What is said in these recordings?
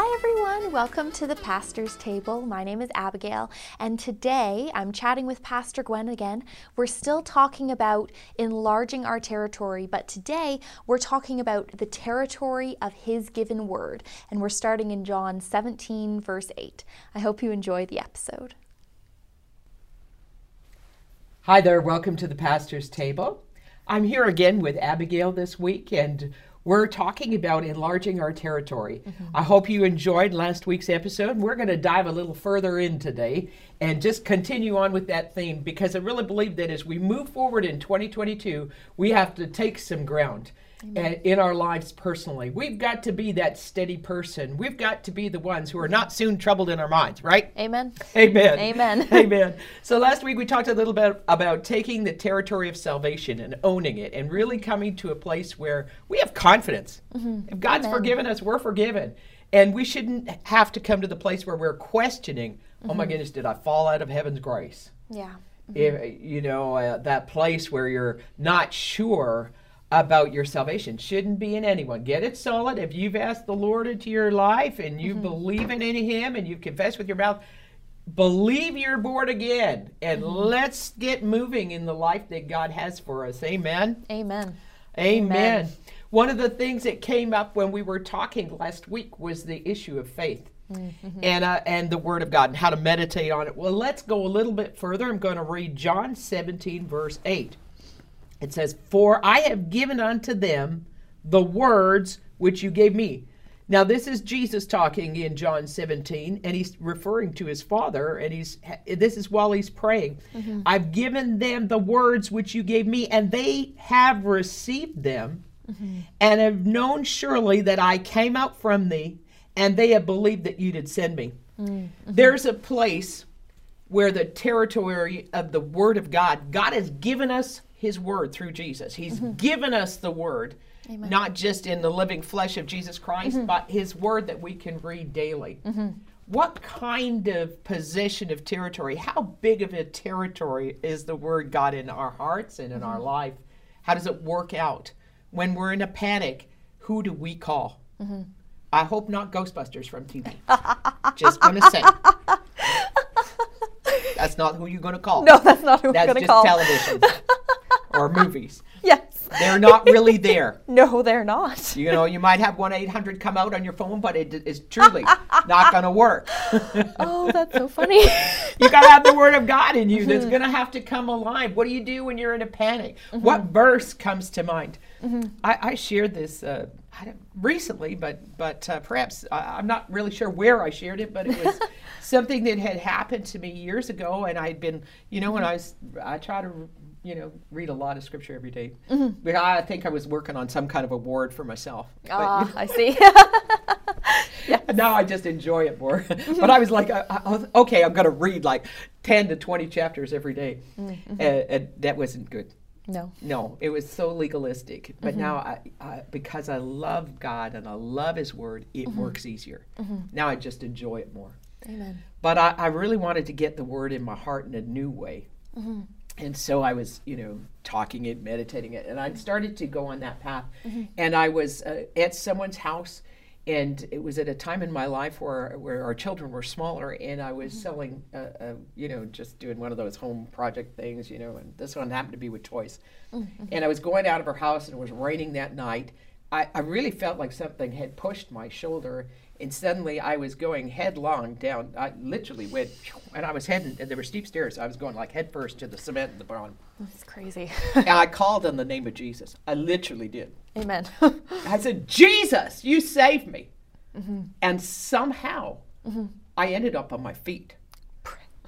Hi, everyone. Welcome to the Pastor's Table. My name is Abigail, and today I'm chatting with Pastor Gwen again. We're still talking about enlarging our territory, but today we're talking about the territory of His given word, and we're starting in John 17, verse 8. I hope you enjoy the episode. Hi there, welcome to the Pastor's Table. I'm here again with Abigail this week, and we're talking about enlarging our territory. Mm-hmm. I hope you enjoyed last week's episode. We're going to dive a little further in today and just continue on with that theme because I really believe that as we move forward in 2022, we have to take some ground. Amen. in our lives personally. We've got to be that steady person. We've got to be the ones who are not soon troubled in our minds, right? Amen. Amen. Amen. Amen. So last week we talked a little bit about taking the territory of salvation and owning it and really coming to a place where we have confidence. Mm-hmm. If God's Amen. forgiven us, we're forgiven. And we shouldn't have to come to the place where we're questioning, mm-hmm. oh my mm-hmm. goodness, did I fall out of heaven's grace? Yeah. Mm-hmm. If, you know, uh, that place where you're not sure about your salvation. Shouldn't be in anyone. Get it solid. If you've asked the Lord into your life and you mm-hmm. believe in Him and you've confessed with your mouth, believe you're born again and mm-hmm. let's get moving in the life that God has for us. Amen. Amen. Amen. Amen. One of the things that came up when we were talking last week was the issue of faith. Mm-hmm. And uh, and the Word of God and how to meditate on it. Well, let's go a little bit further. I'm going to read John 17, verse 8. It says, For I have given unto them the words which you gave me. Now, this is Jesus talking in John 17, and he's referring to his Father, and he's this is while he's praying. Mm-hmm. I've given them the words which you gave me, and they have received them, mm-hmm. and have known surely that I came out from thee, and they have believed that you did send me. Mm-hmm. There's a place where the territory of the Word of God, God has given us his word through Jesus. He's mm-hmm. given us the word, Amen. not just in the living flesh of Jesus Christ, mm-hmm. but his word that we can read daily. Mm-hmm. What kind of position of territory, how big of a territory is the word God in our hearts and in our mm-hmm. life? How does it work out? When we're in a panic, who do we call? Mm-hmm. I hope not Ghostbusters from TV. just going to say. That's not who you're going to call. No, that's not who that's going to call. That's just television or movies. Yes. They're not really there. no, they're not. You know, you might have 1 800 come out on your phone, but it is truly not going to work. oh, that's so funny. you got to have the Word of God in you that's mm-hmm. going to have to come alive. What do you do when you're in a panic? Mm-hmm. What verse comes to mind? Mm-hmm. I, I, shared this uh, recently, but but uh, perhaps I'm not really sure where I shared it, but it was something that had happened to me years ago, and I'd been, you know, when I was I try to you know, read a lot of scripture every day. Mm-hmm. I think I was working on some kind of award for myself. Ah, uh, I see. yeah. Now I just enjoy it more. Mm-hmm. but I was like, I, I, okay, I'm going to read like 10 to 20 chapters every day. Mm-hmm. And, and, that wasn't good. No. No, it was so legalistic. But mm-hmm. now, I, I, because I love God and I love His Word, it mm-hmm. works easier. Mm-hmm. Now I just enjoy it more. Amen. But I, I, really wanted to get the Word in my heart in a new way and so I was, you know, talking it, meditating it, and I started to go on that path. Mm-hmm. And I was uh, at someone's house, and it was at a time in my life where where our children were smaller, and I was mm-hmm. selling, uh, uh, you know, just doing one of those home project things, you know. And this one happened to be with toys. Mm-hmm. And I was going out of her house, and it was raining that night. I, I really felt like something had pushed my shoulder and suddenly I was going headlong down. I literally went, and I was heading, and there were steep stairs. I was going like head first to the cement in the bottom. That's crazy. and I called on the name of Jesus. I literally did. Amen. I said, Jesus, you saved me. Mm-hmm. And somehow mm-hmm. I ended up on my feet.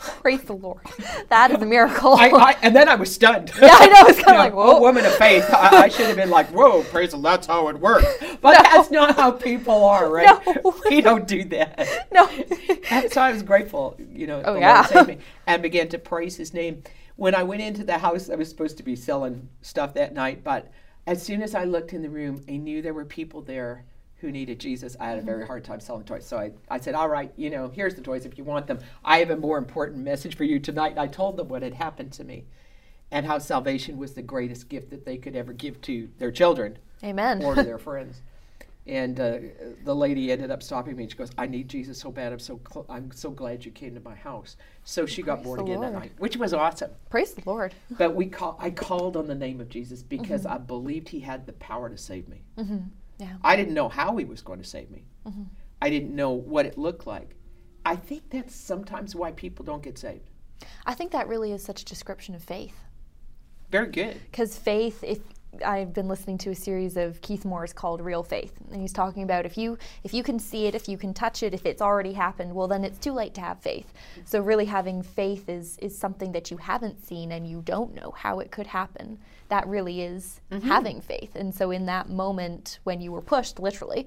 Praise the Lord. That is a miracle. I, I, and then I was stunned. Yeah, I know. It's kind of like, whoa. A woman of faith. I, I, should have been like, whoa, praise the Lord. That's how it works. But no. that's not how people are, right? No. We don't do that. No. and so I was grateful, you know, oh, the yeah. Lord saved me and began to praise his name. When I went into the house, I was supposed to be selling stuff that night, but as soon as I looked in the room, I knew there were people there who needed Jesus, I had a very hard time selling toys. So I, I said, All right, you know, here's the toys if you want them. I have a more important message for you tonight. And I told them what had happened to me and how salvation was the greatest gift that they could ever give to their children Amen. or to their friends. And uh, the lady ended up stopping me. and She goes, "I need Jesus so bad. I'm so cl- I'm so glad you came to my house." So she got born again that night, which was awesome. Praise the Lord. But we call I called on the name of Jesus because Mm-hmm. I believed He had the power to save me. Yeah. I didn't know how He was going to save me. Mm-hmm. I didn't know what it looked like. I think that's sometimes why people don't get saved. I think that really is such a description of faith. Very good. Because faith, if I've been listening to a series of Keith Moore's called Real Faith, and he's talking about if you if you can see it, if you can touch it, if it's already happened, well then it's too late to have faith. So really having faith is is something that you haven't seen and you don't know how it could happen. That really is having faith. And so in that moment when you were pushed, literally,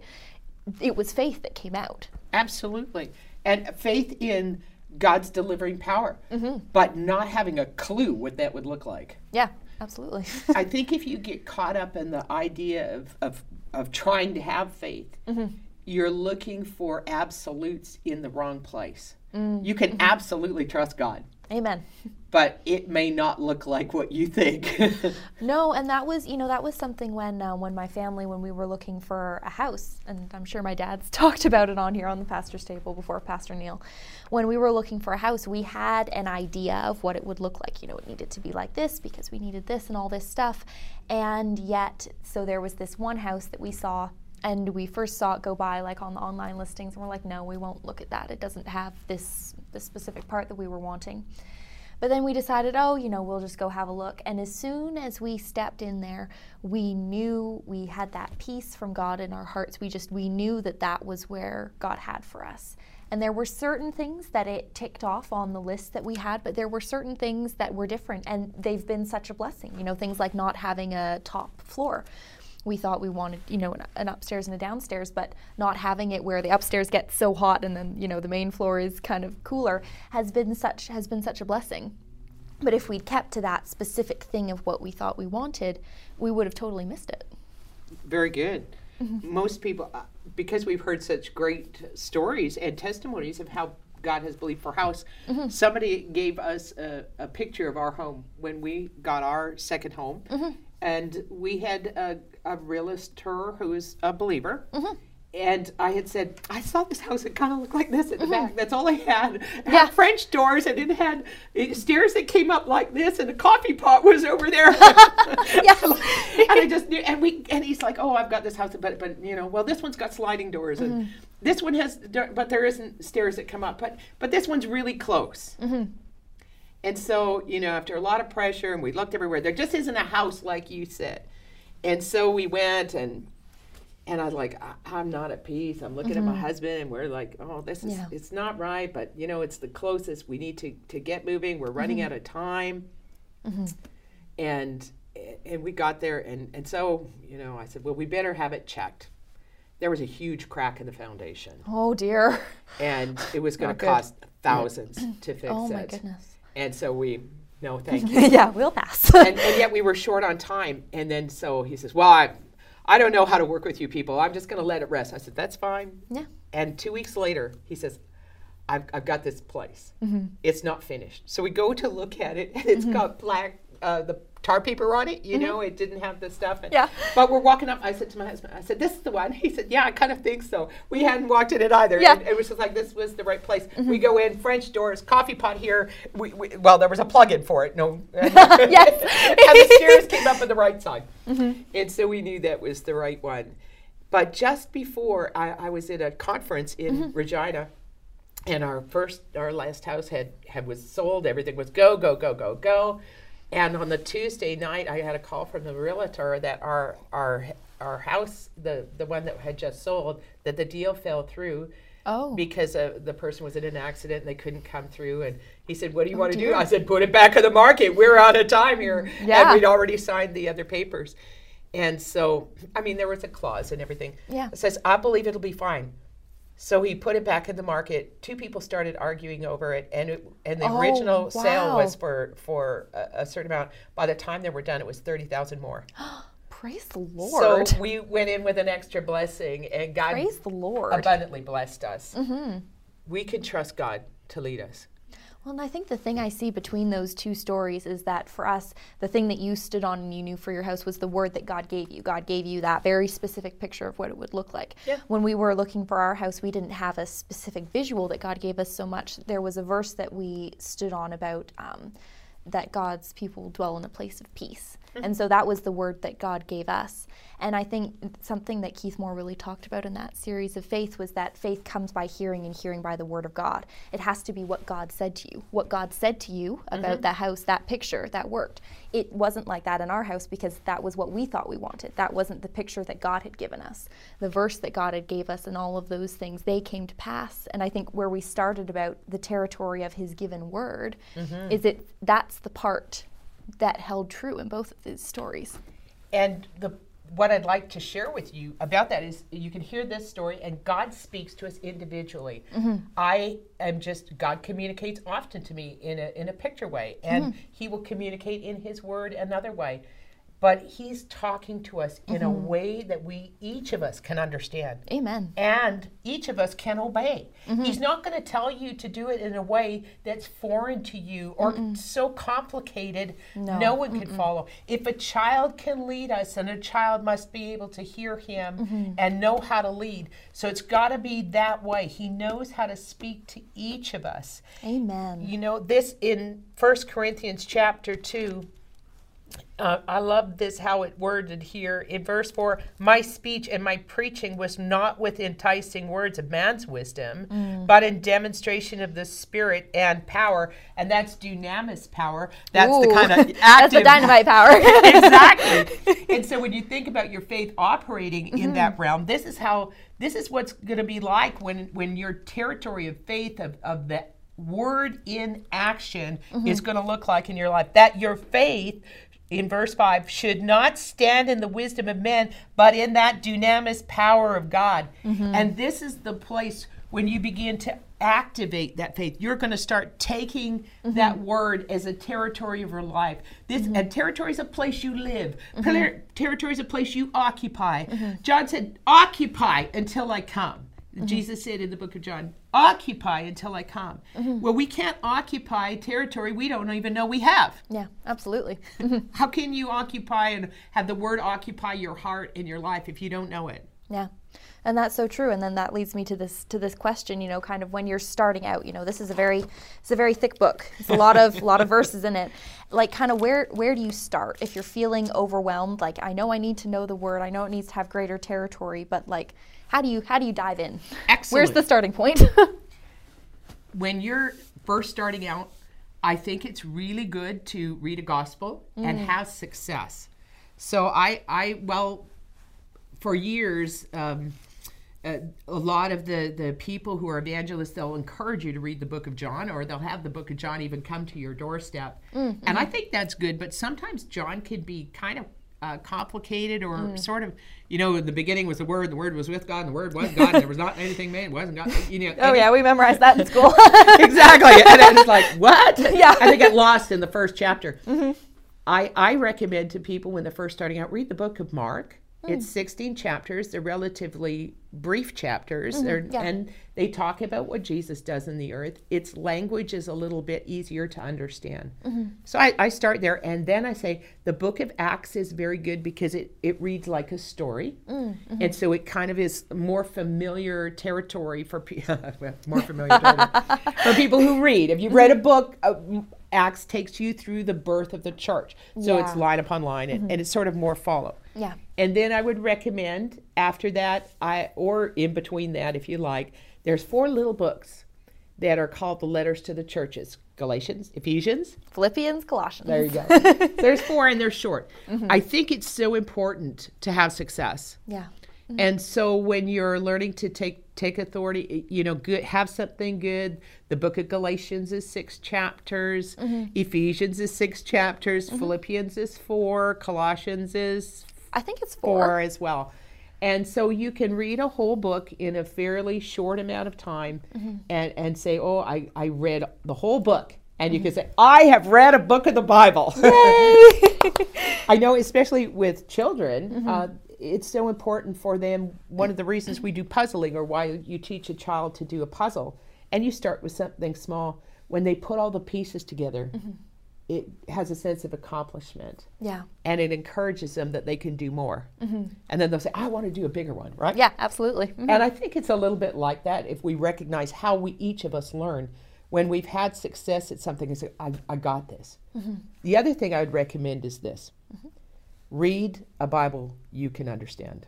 it was faith that came out. Absolutely. And faith in God's delivering power, Mm-hmm. but not having a clue what that would look like. Yeah, absolutely. I think if you get caught up in the idea of, of, of trying to have faith, Mm-hmm. you're looking for absolutes in the wrong place. Mm, You mm-hmm. can absolutely trust God, Amen. but it may not look like what you think. No, and that was, you know, that was something when uh, when my family, when we were looking for a house, and I'm sure my dad's talked about it on here on the pastor's table before, Pastor Neil. When we were looking for a house, we had an idea of what it would look like. You know, it needed to be like this because we needed this and all this stuff. And yet, so there was this one house that we saw. And we first saw it go by like on the online listings, and we're like, no, we won't look at that. It doesn't have this this specific part that we were wanting. But then we decided, oh, you know, we'll just go have a look. And as soon as we stepped in there, we knew we had that peace from God in our hearts. We just, we knew that that was where God had for us. And there were certain things that it ticked off on the list that we had, but there were certain things that were different. And they've been such a blessing. You know, things like not having a top floor we thought we wanted, you know, an, an upstairs and a downstairs, but not having it where the upstairs gets so hot and then, you know, the main floor is kind of cooler has been such has been such a blessing. But if we'd kept to that specific thing of what we thought we wanted, we would have totally missed it. Very good. Mm-hmm. Most people, uh, because we've heard such great stories and testimonies of how God has believed for house, mm-hmm. somebody gave us a, a picture of our home when we got our second home. Mm-hmm. And we had a, a realtor who was a believer. Mm-hmm. And I had said, I saw this house. It kind of looked like this at the mm-hmm. back. That's all I had. It had French doors, and it had stairs that came up like this, and a coffee pot was over there. And I just knew, and we, and he's like, "Oh, I've got this house, but but you know, well, this one's got sliding doors, and mm-hmm. this one has, but there isn't stairs that come up, but but this one's really close." And so, you know, after a lot of pressure, and we looked everywhere, there just isn't a house like you said. And so we went, and and I was like, I, I'm not at peace. I'm looking at my mm-hmm. husband, and we're like, oh, this is Yeah. it's not right, but you know, it's the closest. We need to to get moving. We're running mm-hmm. out of time mm-hmm. and and we got there and and so you know i said well we better have it checked there was a huge crack in the foundation Oh dear. and it was going to cost thousands to oh, fix it. Oh it my goodness. and so we no thank you yeah, we'll pass. and, and yet we were short on time and then so he says well i i don't know how to work with you people i'm just going to let it rest i said that's fine yeah. and two weeks later, he says, I've, I've got this place. Mm-hmm. It's not finished. So we go to look at it, and it's got black, uh, the tar paper on it. You know, it didn't have the stuff. Mm-hmm. Yeah. But we're walking up. I said to my husband, I said, this is the one. He said, yeah, I kind of think so. We hadn't walked in it either. Yeah. Mm-hmm. It was just like, this was the right place. We go in, French doors, coffee pot here. We, we, well, there was a plug-in for it. No. Yes. and the stairs came up on the right side. Mm-hmm. And so we knew that was the right one. But just before I, I was at a conference in Mm-hmm. Regina, and our first, our last house had, had was sold. Everything was go, go, go, go, go. And on the Tuesday night, I had a call from the realtor that our our our house, the the one that had just sold, that the deal fell through Oh. because uh, the person was in an accident and they couldn't come through. And he said, "What do you want to do?" I said, "Put it back on the market. We're out of time here." Yeah. And we'd already signed the other papers. And so, I mean, there was a clause and everything. Yeah. It says, "I believe it'll be fine." So he put it back in the market. Two people started arguing over it, and it, and the Oh, original sale was for for a, a certain amount. By the time they were done, it was thirty thousand more. Praise the Lord. So we went in with an extra blessing, and God Praise the Lord. abundantly blessed us. Mm-hmm. We can trust God to lead us. Well, and I think the thing I see between those two stories is that for us, the thing that you stood on and you knew for your house was the word that God gave you. God gave you that very specific picture of what it would look like. Yeah. When we were looking for our house, we didn't have a specific visual that God gave us so much. There was a verse that we stood on about um, that God's people dwell in a place of peace. And so that was the word that God gave us. And I think something that Keith Moore really talked about in that series of faith was that faith comes by hearing and hearing by the word of God. It has to be what God said to you. What God said to you about mm-hmm. the house, that picture, that worked. It wasn't like that in our house because that was what we thought we wanted. That wasn't the picture that God had given us. The verse that God had gave us and all of those things, they came to pass. And I think where we started about the territory of his given word mm-hmm. is it that's the part that held true in both of these stories. And the what I'd like to share with you about that is you can hear this story and God speaks to us individually. Mm-hmm. I am just God communicates often to me in a in a picture way and mm-hmm. he will communicate in his word another way. But he's talking to us in a mm-hmm. way that we each of us can understand Amen. and each of us can obey. Mm-hmm. He's not going to tell you to do it in a way that's foreign to you or so complicated no, No. one can follow. If a child can lead us, then a child must be able to hear him mm-hmm. and know how to lead. So it's got to be that way. He knows how to speak to each of us. Amen. You know, this in First Corinthians chapter 2, uh, I love this how it worded here in verse 4 My speech and my preaching was not with enticing words of man's wisdom, but in demonstration of the Spirit and power. And that's dunamis power. That's the kind of active. That's the dynamite power. exactly. and so when you think about your faith operating in Mm-hmm. that realm, this is how this is what's going to be like when when your territory of faith of, of the word in action Mm-hmm. is going to look like in your life. That your faith in verse 5 should not stand in the wisdom of men, but in that dunamis power of God. Mm-hmm. And this is the place when you begin to activate that faith. You're going to start taking Mm-hmm. that word as a territory of your life. This and territory is a place you live. Mm-hmm. Territory is a place you occupy. John said, "Occupy until I come." Mm-hmm. Jesus said in the book of John, "Occupy until I come." Mm-hmm. Well, we can't occupy territory we don't even know we have. yeah, absolutely. How can you occupy and have the word occupy your heart and your life if you don't know it? Yeah. And that's so true. And then that leads me to this to this question, you know, kind of when you're starting out, you know, this is a very it's a very thick book. It's a lot of lot of verses in it. Like kind of where where do you start if you're feeling overwhelmed? Like I know I need to know the word. I know it needs to have greater territory, but like how do you how do you dive in? Where's the starting point? when you're first starting out, I think it's really good to read a gospel and have success. So I, I well, for years, um, uh, a lot of the the people who are evangelists, they'll encourage you to read the Book of John, or they'll have the Book of John even come to your doorstep. And I think that's good. But sometimes John can be kind of uh, complicated or sort of, you know, in the beginning was the Word, the Word was with God, and the Word was God, and there was not anything made, wasn't God. You know, oh yeah, we memorized that in school. exactly. And it's like, what? Yeah. And they get lost in the first chapter. I, I recommend to people when they're first starting out, read the book of Mark. It's hmm. 16 chapters. They're relatively brief chapters. Mm-hmm. They're, yeah. And they talk about what Jesus does in the earth. Its language is a little bit easier to understand. Mm-hmm. So I, I start there. And then I say the book of Acts is very good because it, it reads like a story. Mm-hmm. And so it kind of is more familiar territory for, pe- more familiar territory for people who read. If you've read a book, uh, Acts takes you through the birth of the church. So it's line upon line, and, and it's sort of more follow. Yeah. And then I would recommend after that, I or in between that, if you like, there's four little books that are called the letters to the churches: Galatians, Ephesians. Philippians, Colossians. There you go. there's four, and they're short. Mm-hmm. I think it's so important to have success. Yeah. Mm-hmm. And so when you're learning to take take authority, you know, good have something good. The book of Galatians is six chapters. Mm-hmm. Ephesians is six chapters. Philippians is four. Colossians is I think it's four four. as well. And so you can read a whole book in a fairly short amount of time mm-hmm. and, and say, Oh, I, I read the whole book. And you can say, I have read a book of the Bible. I know, especially with children, mm-hmm. uh, it's so important for them. One of the reasons we do puzzling or why you teach a child to do a puzzle, and you start with something small. when they put all the pieces together, mm-hmm. It has a sense of accomplishment Yeah. and it encourages them that they can do more. Mm-hmm. And then they'll say, I want to do a bigger one, right? Yeah, absolutely. Mhm. And I think it's a little bit like that if we recognize how we each of us learn. When we've had success at something and say, I, I got this. Mm-hmm. The other thing I would recommend is this mm-hmm. read a Bible you can understand.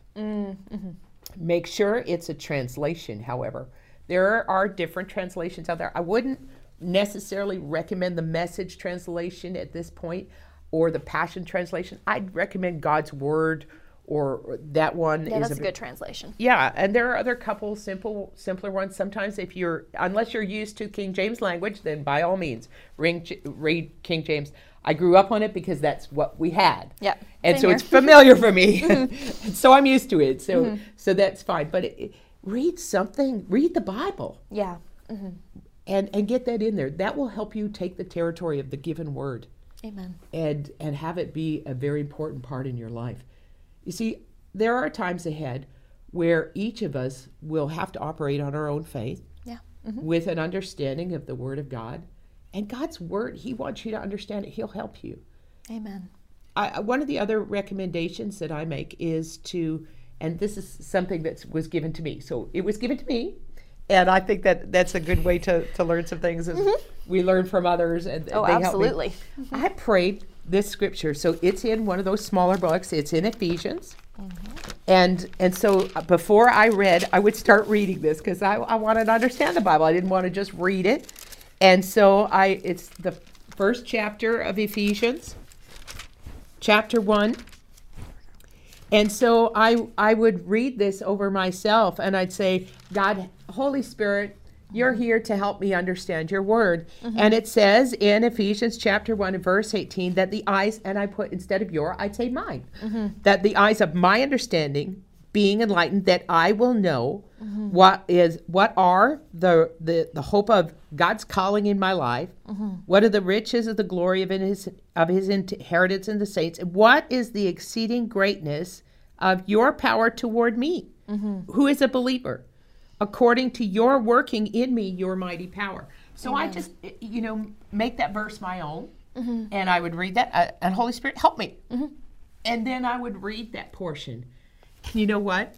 Make sure it's a translation, however. There are different translations out there. I wouldn't necessarily recommend the message translation at this point or the passion translation. I'd recommend God's Word or that one Yeah, is that's a bit- good translation. yeah, and there are other couple simple, simpler ones. Sometimes, if you're unless you're used to King James language, then by all means, ring, read King James. I grew up on it because that's what we had. Yeah, and same so here. it's familiar for me, mm-hmm. and so I'm used to it. So, mm-hmm. so that's fine. But it, it- read something. Read the Bible Yeah. Mm-hmm. And and get that in there. That will help you take the territory of the given word Amen. and and have it be a very important part in your life. You see, there are times ahead where each of us will have to operate on our own faith Yeah. Mm-hmm. with an understanding of the word of God. And God's word, he wants you to understand it. He'll help you. Amen. I, I- one of the other recommendations that I make is to, and this is something that was given to me. So it was given to me, and I think that that's a good way to, to learn some things. Is mm-hmm. we learn from others, and Oh, they help me. absolutely. Mm-hmm. I prayed this scripture, so it's in one of those smaller books. It's in Ephesians, mm-hmm. and and so uh, before I read, I would start reading this because I, I wanted to understand the Bible. I didn't want to just read it, and so I it's the first chapter of Ephesians, chapter one. And so I I would read this over myself and I'd say, God, Holy Spirit, you're mm-hmm. here to help me understand your word. Mm-hmm. And it says in Ephesians chapter 1 and verse 18 that the eyes, and I put instead of your, I'd say mine, mm-hmm. that the eyes of my understanding being enlightened, that I will know what is what are the, the the hope of God's calling in my life, what are the riches of the glory of his of his inheritance in the saints, and what is the exceeding greatness of your power toward me, who is a believer, according to your working in me your mighty power. So I just eh, you know make that verse my own, mm-hmm. and I would read that, uh, and Holy Spirit help me, mm-hmm. and then I would read that portion. You know what?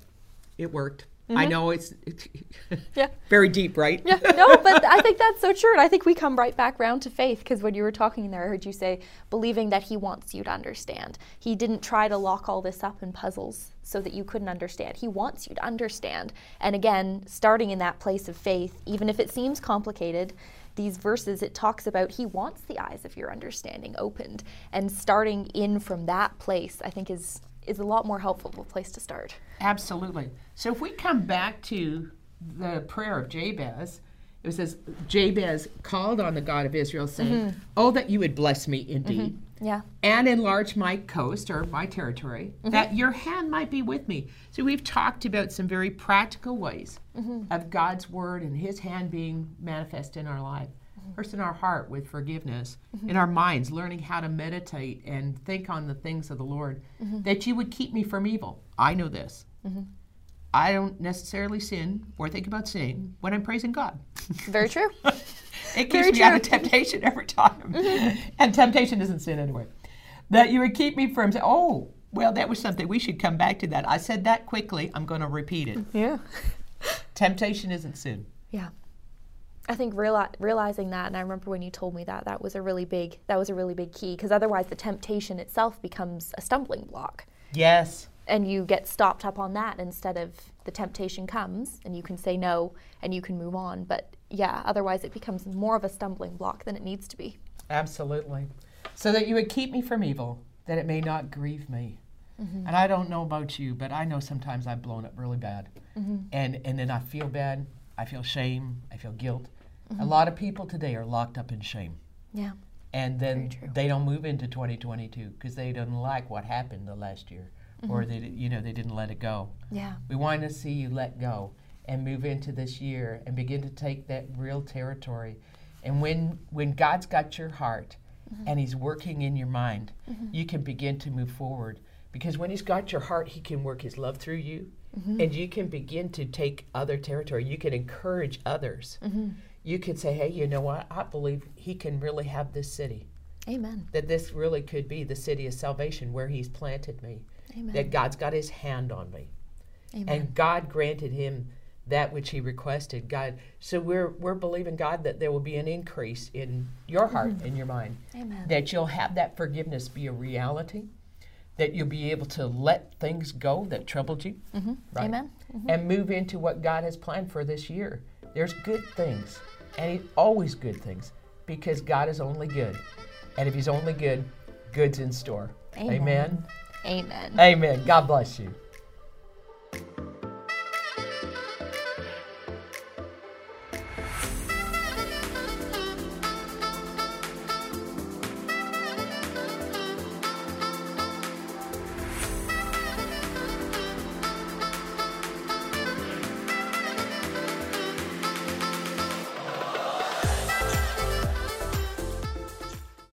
It worked. I mm-hmm. know it's, it's Yeah. very deep, right? Yeah, no, but I think that's so true. And I think we come right back round to faith because when you were talking there, I heard you say believing that He wants you to understand. He didn't try to lock all this up in puzzles so that you couldn't understand. He wants you to understand. And again, starting in that place of faith, even if it seems complicated, these verses it talks about He wants the eyes of your understanding opened. And starting in from that place, I think is is a lot more helpful of a place to start. Absolutely. So if we come back to the prayer of Jabez, it says, Jabez called on the God of Israel, saying, mm-hmm. Oh, that you would bless me indeed, mm-hmm. Yeah. and enlarge my coast or my territory, mm-hmm. that your hand might be with me. So we've talked about some very practical ways of God's word and his hand being manifest in our life. First, in our heart with forgiveness, in mm-hmm. our minds, learning how to meditate and think on the things of the Lord, mm-hmm. that you would keep me from evil. I know this. Mm-hmm. I don't necessarily sin or think about sinning when I'm praising God. Very true. It Very keeps me out of temptation every time. And temptation isn't sin anyway. That you would keep me from, oh, well, that was something. We should come back to that. I said that quickly. I'm going to repeat it. yeah. Temptation isn't sin. Yeah. I think reali- realizing that, and I remember when you told me that, that was a really big, that was a really big key, because otherwise the temptation itself becomes a stumbling block, Yes. and you get stopped up on that instead of the temptation comes, and you can say no, and you can move on. But yeah, otherwise it becomes more of a stumbling block than it needs to be. Absolutely. So that you would keep me from evil, that it may not grieve me. Mm-hmm. And I don't know about you, but I know sometimes I've blown up really bad. Mm-hmm. And, and then I feel bad. I feel shame. I feel guilt. A mm-hmm. lot of people today are locked up in shame. Yeah. And then they don't move into 2022 because they didn't like what happened the last year, or mm-hmm. they, you know, they didn't let it go. Yeah. We want to see you let go and move into this year and begin to take that real territory. And when when God's got your heart mm-hmm. and He's working in your mind, you can begin to move forward. Because when He's got your heart, He can work His love through you, and you can begin to take other territory. You can encourage others. You could say, hey, you know what? I believe He can really have this city. Amen. That this really could be the city of salvation where He's planted me. Amen. That God's got His hand on me. Amen. And God granted him that which he requested. God, so we're we're believing God that there will be an increase in your heart and your mind. Amen. That you'll have that forgiveness be a reality. That you'll be able to let things go that troubled you. Mm-hmm. Right. Amen. And move into what God has planned for this year. There's good things. And he, always good things. Because God is only good. And if he's only good, good's in store. Amen. Amen. Amen. Amen. God bless you.